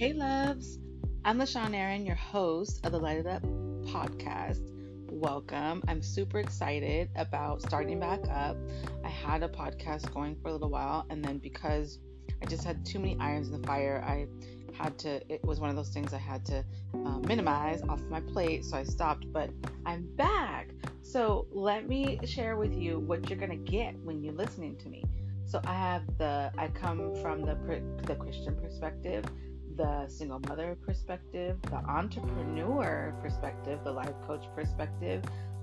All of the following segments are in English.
Hey, loves. I'm LaShawn Aaron, your host of the Light It Up podcast. Welcome. I'm super excited about starting back up. I had a podcast going for a little while, and then because I just had too many irons in the fire, I had to, it was one of those things I had to uh, minimize off my plate, so I stopped. But I'm back. So let me share with you what you're going to get when you're listening to me. So I have the, I come from the, the Christian perspective the single mother perspective, the entrepreneur perspective, the life coach perspective,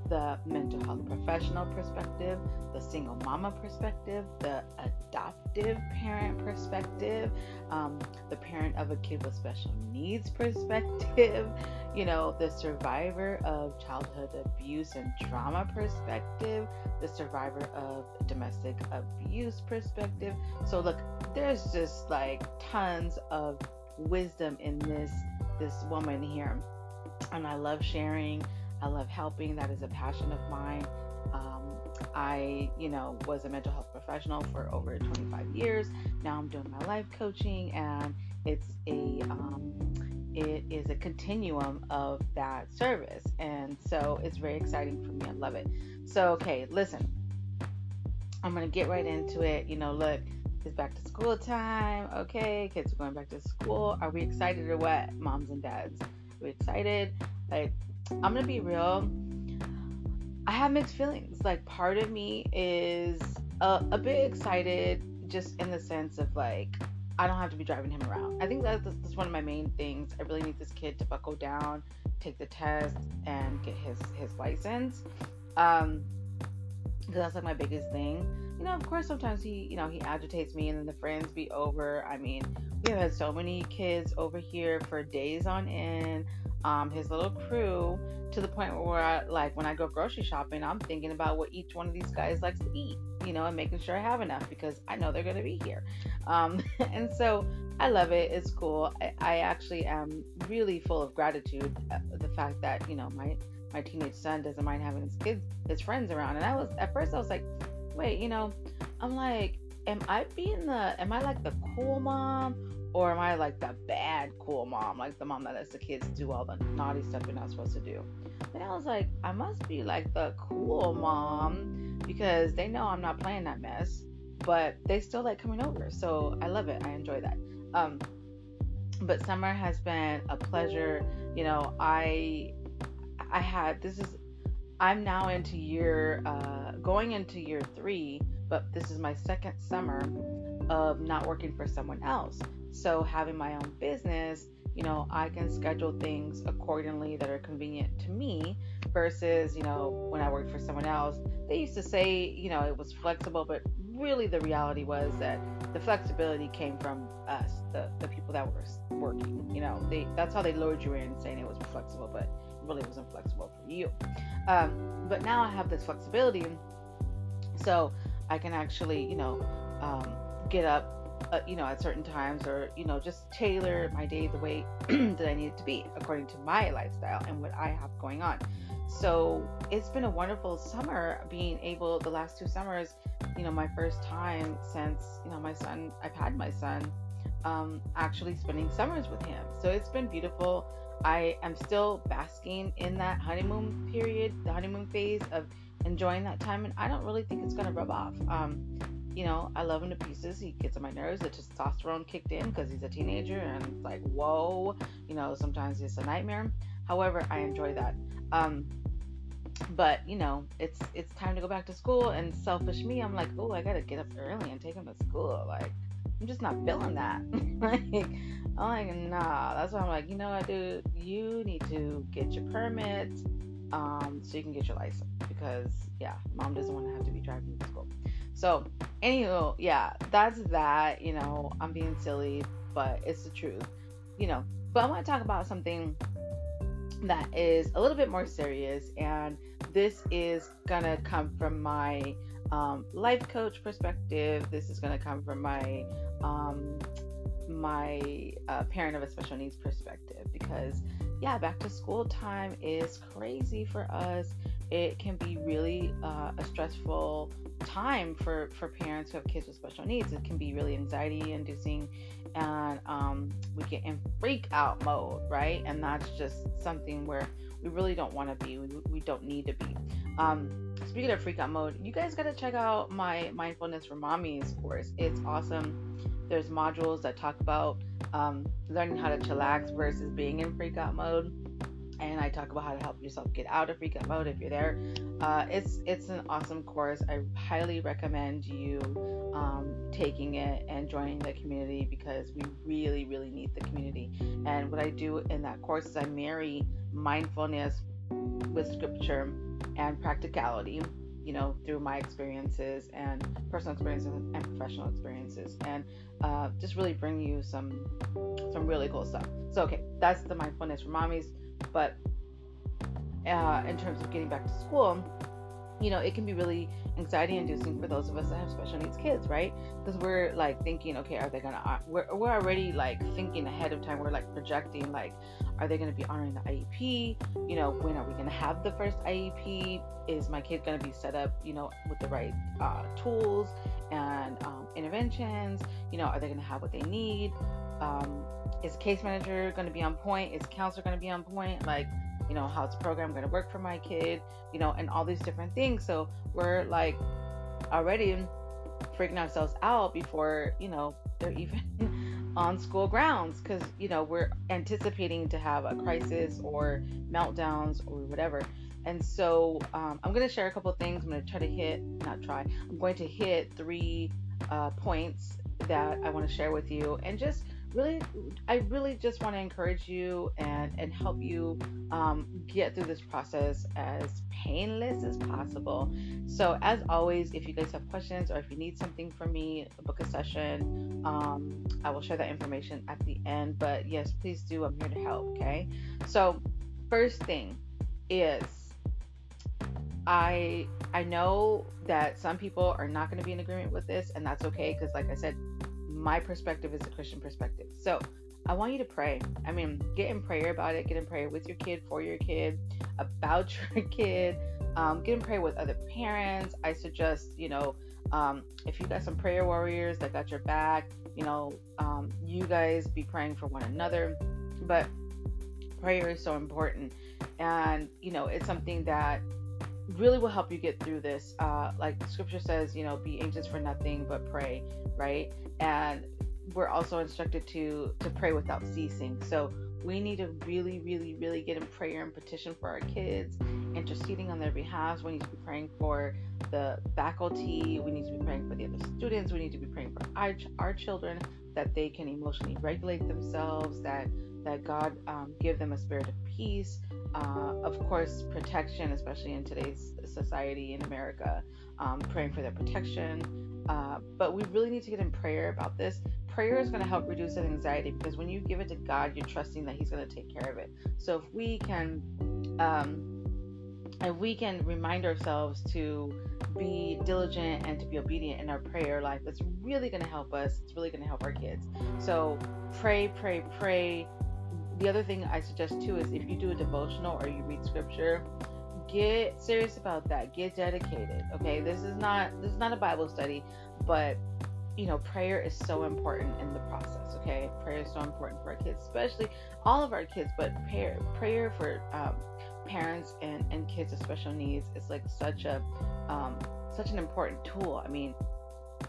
the mental health professional perspective, the single mama perspective, the adoptive parent perspective, um, the parent of a kid with special needs perspective, you know, the survivor of childhood abuse and trauma perspective, the survivor of domestic abuse perspective. So, look, there's just like tons of wisdom in this this woman here. And i love sharing. I love helping. That is a passion of mine. Um, i you know was a mental health professional for over 25 years. Now i'm doing my life coaching and it's a um, it is a continuum of that service. And so it's very exciting for me. I love it. So okay listen. I'm gonna get right into it. You know look it's back to school time. Okay, kids are going back to school. Are we excited or what, moms and dads? Are we excited? Like, I'm gonna be real. I have mixed feelings. Like, part of me is a, a bit excited, just in the sense of like, I don't have to be driving him around. I think that's, that's one of my main things. I really need this kid to buckle down, take the test, and get his his license. Um, because that's like my biggest thing you know, of course, sometimes he, you know, he agitates me, and then the friends be over. I mean, we have had so many kids over here for days on end. Um, his little crew to the point where, I, like, when I go grocery shopping, I'm thinking about what each one of these guys likes to eat, you know, and making sure I have enough because I know they're going to be here. Um, and so I love it. It's cool. I, I actually am really full of gratitude. Uh, the fact that you know my my teenage son doesn't mind having his kids, his friends around. And I was at first I was like, wait, you know, I'm like, am I being the, am I like the cool mom? Or am I like the bad cool mom, like the mom that lets the kids do all the naughty stuff they're not supposed to do? And I was like, I must be like the cool mom because they know I'm not playing that mess, but they still like coming over. So I love it. I enjoy that. Um, but summer has been a pleasure. You know, I I had this is I'm now into year, uh, going into year three, but this is my second summer of not working for someone else. So having my own business, you know, I can schedule things accordingly that are convenient to me versus, you know, when I worked for someone else, they used to say, you know, it was flexible, but really the reality was that the flexibility came from us, the, the people that were working, you know, they, that's how they lured you in saying it was flexible, but really wasn't flexible for you. Um, but now I have this flexibility, so I can actually, you know, um, get up, uh, you know, at certain times, or you know, just tailor my day the way that I need it to be according to my lifestyle and what I have going on. So it's been a wonderful summer being able the last two summers, you know, my first time since you know my son. I've had my son. Um, actually spending summers with him. So it's been beautiful. I am still basking in that honeymoon period, the honeymoon phase of enjoying that time, and I don't really think it's gonna rub off. Um, you know, I love him to pieces. He gets on my nerves. The testosterone kicked in because he's a teenager, and it's like, whoa, you know, sometimes it's a nightmare. However, I enjoy that. Um, but you know, it's it's time to go back to school, and selfish me, I'm like, oh, I gotta get up early and take him to school. Like, I'm just not feeling that. like, I'm like, nah. That's why I'm like, you know what, dude? You need to get your permit um, so you can get your license because, yeah, mom doesn't want to have to be driving to school. So, anywho, yeah, that's that. You know, I'm being silly, but it's the truth. You know, but I want to talk about something that is a little bit more serious, and this is gonna come from my um, life coach perspective. This is gonna come from my um, my uh, parent of a special needs perspective because yeah back to school time is crazy for us it can be really uh, a stressful time for for parents who have kids with special needs. It can be really anxiety inducing, and um, we get in freak out mode, right? And that's just something where we really don't want to be. We, we don't need to be. Um, speaking of freak out mode, you guys got to check out my mindfulness for mommies course. It's awesome. There's modules that talk about um, learning how to chillax versus being in freak out mode and I talk about how to help yourself get out of freak out mode if you're there. Uh, it's it's an awesome course. I highly recommend you um, taking it and joining the community because we really really need the community. And what I do in that course is I marry mindfulness with scripture and practicality. You know, through my experiences and personal experiences and professional experiences, and uh, just really bring you some some really cool stuff. So, okay, that's the mindfulness for mommies but uh, in terms of getting back to school, you know, it can be really anxiety inducing for those of us that have special needs kids, right? Because we're like thinking, okay, are they gonna, uh, we're, we're already like thinking ahead of time. We're like projecting, like, are they gonna be honoring the IEP? You know, when are we gonna have the first IEP? Is my kid gonna be set up, you know, with the right uh, tools and um, interventions? You know, are they gonna have what they need? Um, is case manager to be on point? Is counselor to be on point? Like, you know, how's the program going to work for my kid? You know, and all these different things. So we're like already freaking ourselves out before, you know, they're even on school grounds because, you know, we're anticipating to have a crisis or meltdowns or whatever. And so um, I'm going to share a couple things. I'm going to try to hit, not try, I'm going to hit three uh, points that I want to share with you and just really i really just want to encourage you and and help you um, get through this process as painless as possible. So as always if you guys have questions or if you need something from me book a session. Um, i will share that information at the end but yes please do i'm here to help okay? So first thing is I I know that some people are not going to be in agreement with this, and that's okay because, like I said, my perspective is a Christian perspective. So I want you to pray. I mean, get in prayer about it. Get in prayer with your kid, for your kid, about your kid. Um, get in prayer with other parents. I suggest, you know, um, if you got some prayer warriors that got your back, you know, um, you guys be praying for one another. But prayer is so important. And, you know, it's something that really will help you get through this. Uh, like scripture says, you know, be anxious for nothing but pray, right? And we're also instructed to to pray without ceasing. So we need to really, really, really get in prayer and petition for our kids, interceding on their behalf. We need to be praying for the faculty. We need to be praying for the other students. We need to be praying for our, our children that they can emotionally regulate themselves, that that God um, give them a spirit of peace, uh, of course, protection, especially in today's society in America, um, praying for their protection. Uh, but we really need to get in prayer about this. Prayer is going to help reduce that anxiety because when you give it to God, you're trusting that He's going to take care of it. So if we can, um, if we can remind ourselves to be diligent and to be obedient in our prayer life, it's really going to help us. It's really going to help our kids. So pray, pray, pray the other thing I suggest too is if you do a devotional or you read scripture, get serious about that. Get dedicated. Okay, this is not this is not a Bible study, but you know, prayer is so important in the process. Okay, prayer is so important for our kids, especially all of our kids, but prayer prayer for um, parents and and kids with special needs is like such a um, such an important tool. I mean,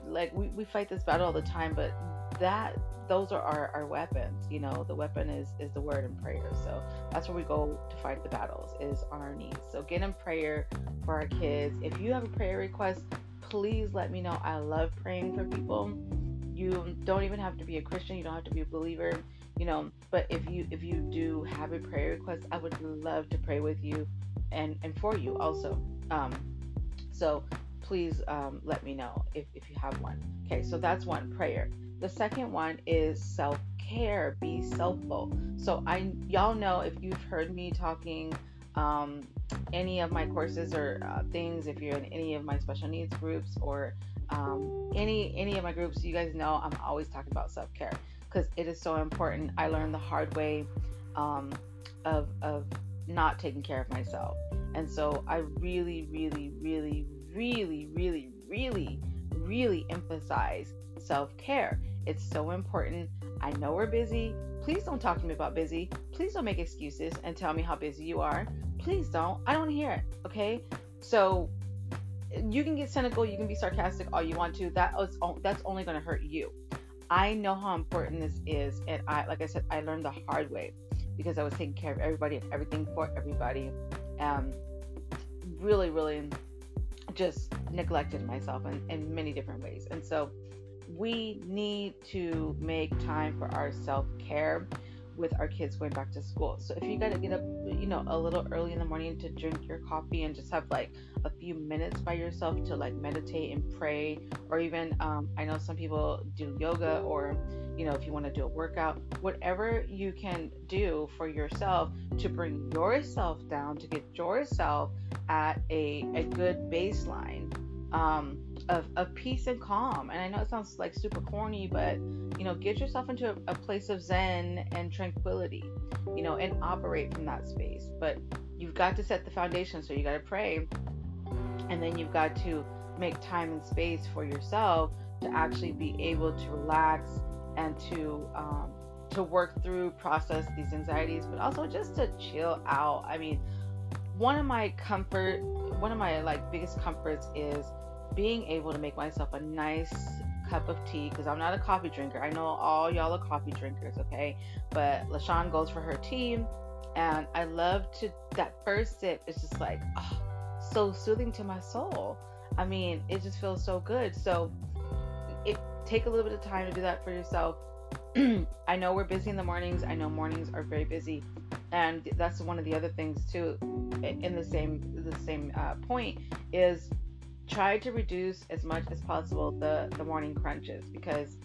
like we, we fight this battle all the time, but that those are our, our weapons you know the weapon is is the word and prayer. So that's where we go to fight the battles is on our knees. So get in prayer for our kids. If you have a prayer request please let me know. I love praying for people. You don't even have to be a christian. You don't have to be a believer you know but if you if you do have a prayer request i would love to pray with you and and for you also. Um so please um, let me know if, if you have one. Okay so that's one prayer the second one is self care, be selfful. So I y'all know if you've heard me talking um, any of my courses or uh, things, if you're in any of my special needs groups or um, any any of my groups, you guys know I'm always talking about self care because it is so important. I learned the hard way um, of of not taking care of myself, And so I really, really, really, really, really, really, really emphasize self care. It's so important. I know we're busy. Please don't talk to me about busy. Please don't make excuses and tell me how busy you are. Please don't. I don't hear it. Okay. So you can get cynical, you can be sarcastic all you want to. That is that's only going to hurt you. I know how important this is, and I, like I said, I learned the hard way because I was taking care of everybody and everything for everybody. Um, really, really, just neglected myself in, in many different ways, and so we need to make time for our self care with our kids going back to school. So if you got to get up, you know, a little early in the morning to drink your coffee and just have like a few minutes by yourself to like meditate and pray, or even um, I know some people do yoga, or you know, if you want to do a workout, whatever you can do for yourself to bring yourself down, to get yourself at a, a good baseline. Um, of, of peace and calm. And I know it sounds like super corny, but you know, get yourself into a, a place of zen and tranquility, you know, and operate from that space. But you've got to set the foundation, so you got to pray, and then you've got to make time and space for yourself to actually be able to relax and to um, to work through process these anxieties, but also just to chill out. I mean, one of my comfort, one of my like biggest comforts is being able to make myself a nice cup of tea because I'm not a coffee drinker. I know all y'all are coffee drinkers, okay? But LaShawn goes for her tea, and I love to that first sip is just like oh, so soothing to my soul. I mean, it just feels so good. So, it take a little bit of time to do that for yourself. I know we're busy in the mornings. I know mornings are very busy, and that's one of the other things too. In the same the same uh, point is try to reduce as much as possible the, the morning crunches because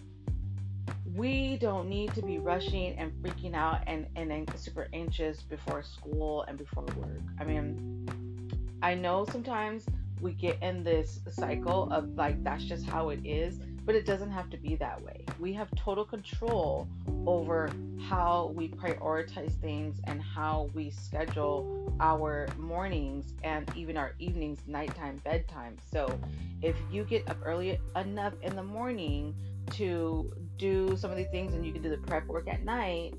we don't need to be rushing and freaking out and, and, super anxious before school and before work. I mean, I know sometimes we get in this cycle of like that's just how it is but it doesn't have to be that way. We have total control over how we prioritize things and how we schedule our mornings and even our evenings, nighttime, bedtime. So if you get up early enough in the morning to do some of these things and you can do the prep work at night,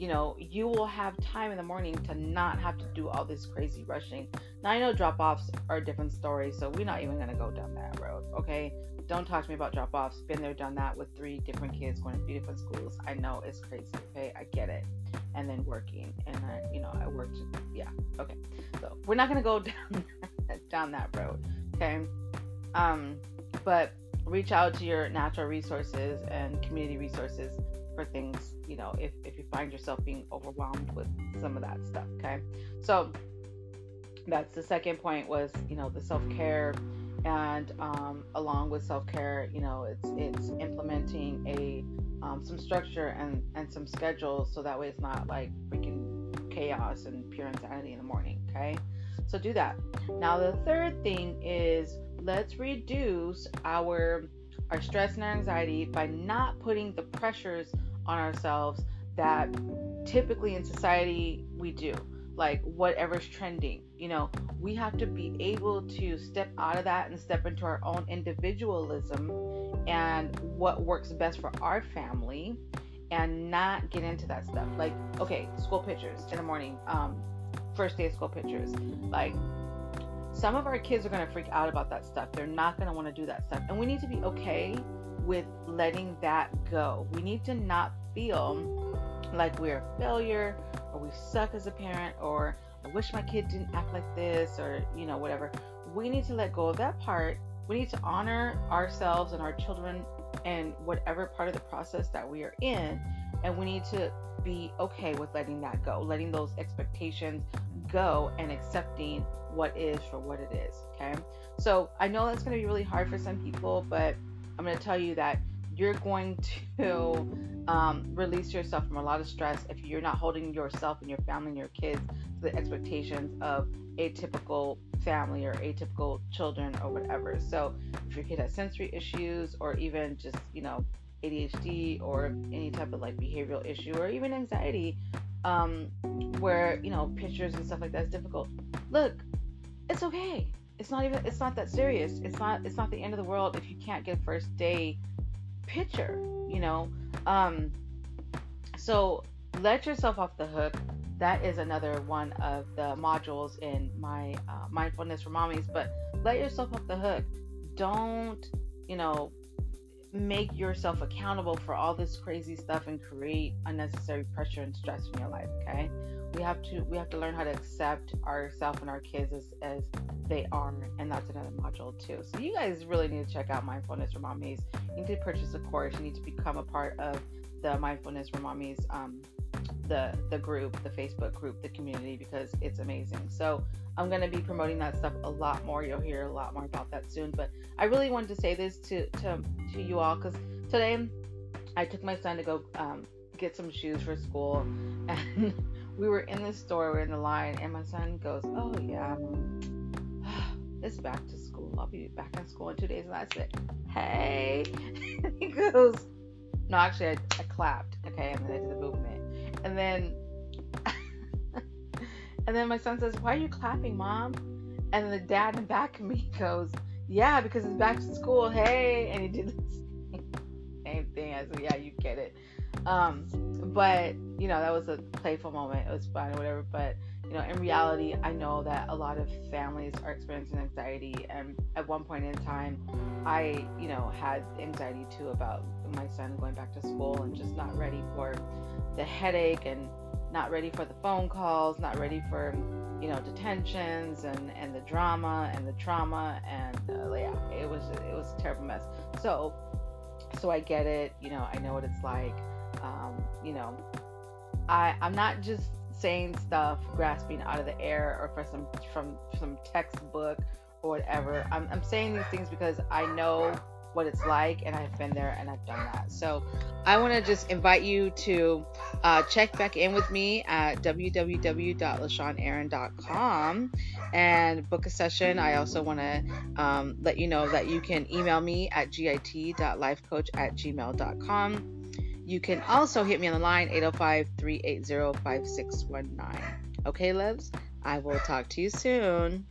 you know, you will have time in the morning to not have to do all this crazy rushing. Now, I know drop offs are a different story, so we're not even going to go down that road, okay? Don't talk to me about drop offs. Been there, done that with three different kids going to three different schools. I know it's crazy. Okay, I get it. And then working, and I, you know, I worked. Yeah. Okay. So we're not gonna go down down that road. Okay. Um, but reach out to your natural resources and community resources for things. You know, if if you find yourself being overwhelmed with some of that stuff. Okay. So that's the second point was you know the self care and um, along with self-care you know it's it's implementing a um, some structure and and some schedules so that way it's not like freaking chaos and pure insanity in the morning okay so do that now the third thing is let's reduce our our stress and our anxiety by not putting the pressures on ourselves that typically in society we do like whatever's trending. You know, we have to be able to step out of that and step into our own individualism and what works best for our family and not get into that stuff. Like, okay, school pictures in the morning, um, first day of school pictures. Like, some of our kids are going to freak out about that stuff. They're not going to want to do that stuff. And we need to be okay with letting that go. We need to not feel like we're a failure or we suck as a parent or I wish my kid didn't act like this or you know whatever. We need to let go of that part. We need to honor ourselves and our children and whatever part of the process that we are in and we need to be okay with letting that go, letting those expectations go and accepting what is for what it is, okay? So, I know that's going to be really hard for some people, but I'm going to tell you that you're going to um, release yourself from a lot of stress if you're not holding yourself and your family and your kids to the expectations of atypical family or atypical children or whatever. So if your kid has sensory issues or even just, you know, ADHD or any type of like behavioral issue or even anxiety, um, where, you know, pictures and stuff like that is difficult. Look, it's okay. It's not even it's not that serious. It's not it's not the end of the world if you can't get first day picture, you know. Um so let yourself off the hook. That is another one of the modules in my uh, mindfulness for mommies. But let yourself off the hook. Don't, you know, make yourself accountable for all this crazy stuff and create unnecessary pressure and stress in your life. Okay, we have to we have to learn how to accept ourselves and our kids as, as they are, and that's another module too. So you guys really need to check out mindfulness for mommies. You need to purchase a course. You need to become a part of the mindfulness for mommies um, the the group the facebook group the community because it's amazing. So i'm to be promoting that stuff a lot more. You'll hear a lot more about that soon but i really wanted to say this to to, to you all because today i took my son to go um, get some shoes for school and we were in the store we're in the line and my son goes oh yeah it's back to school. I'll be back in school in two days. And I said, hey. He goes no, actually, I, I clapped. Okay, and then I did the movement, and then and then my son says, "Why are you clapping, mom?" And the dad in the back of me goes, "Yeah, because it's back to school. Hey!" And he did the same thing. Said, "Yeah, you get it." Um, but you know, that was a playful moment. It was fun, or whatever. But you know, in reality, I know that a lot of families are experiencing anxiety, and at one point in time, I, you know, had anxiety too about my son going back to school and just not ready for the headache and not ready for the phone calls, not ready for, you know, detentions and and the drama and the trauma and uh, yeah, it was it was a terrible mess. So, so I get it. You know, I know what it's like. Um, you know, I I'm not just saying stuff grasping out of the air or for some from some textbook or whatever. I'm, I'm saying these things because I know what it's like and I've been there and I've done that. So I want to just invite you to uh, check back in with me at www.lashawnaron.com and book a session. I also want to um, let you know that you can email me at git.lifecoach at gmail.com. You can also hit me on the line 805 380 5619. Okay, loves? I will talk to you soon.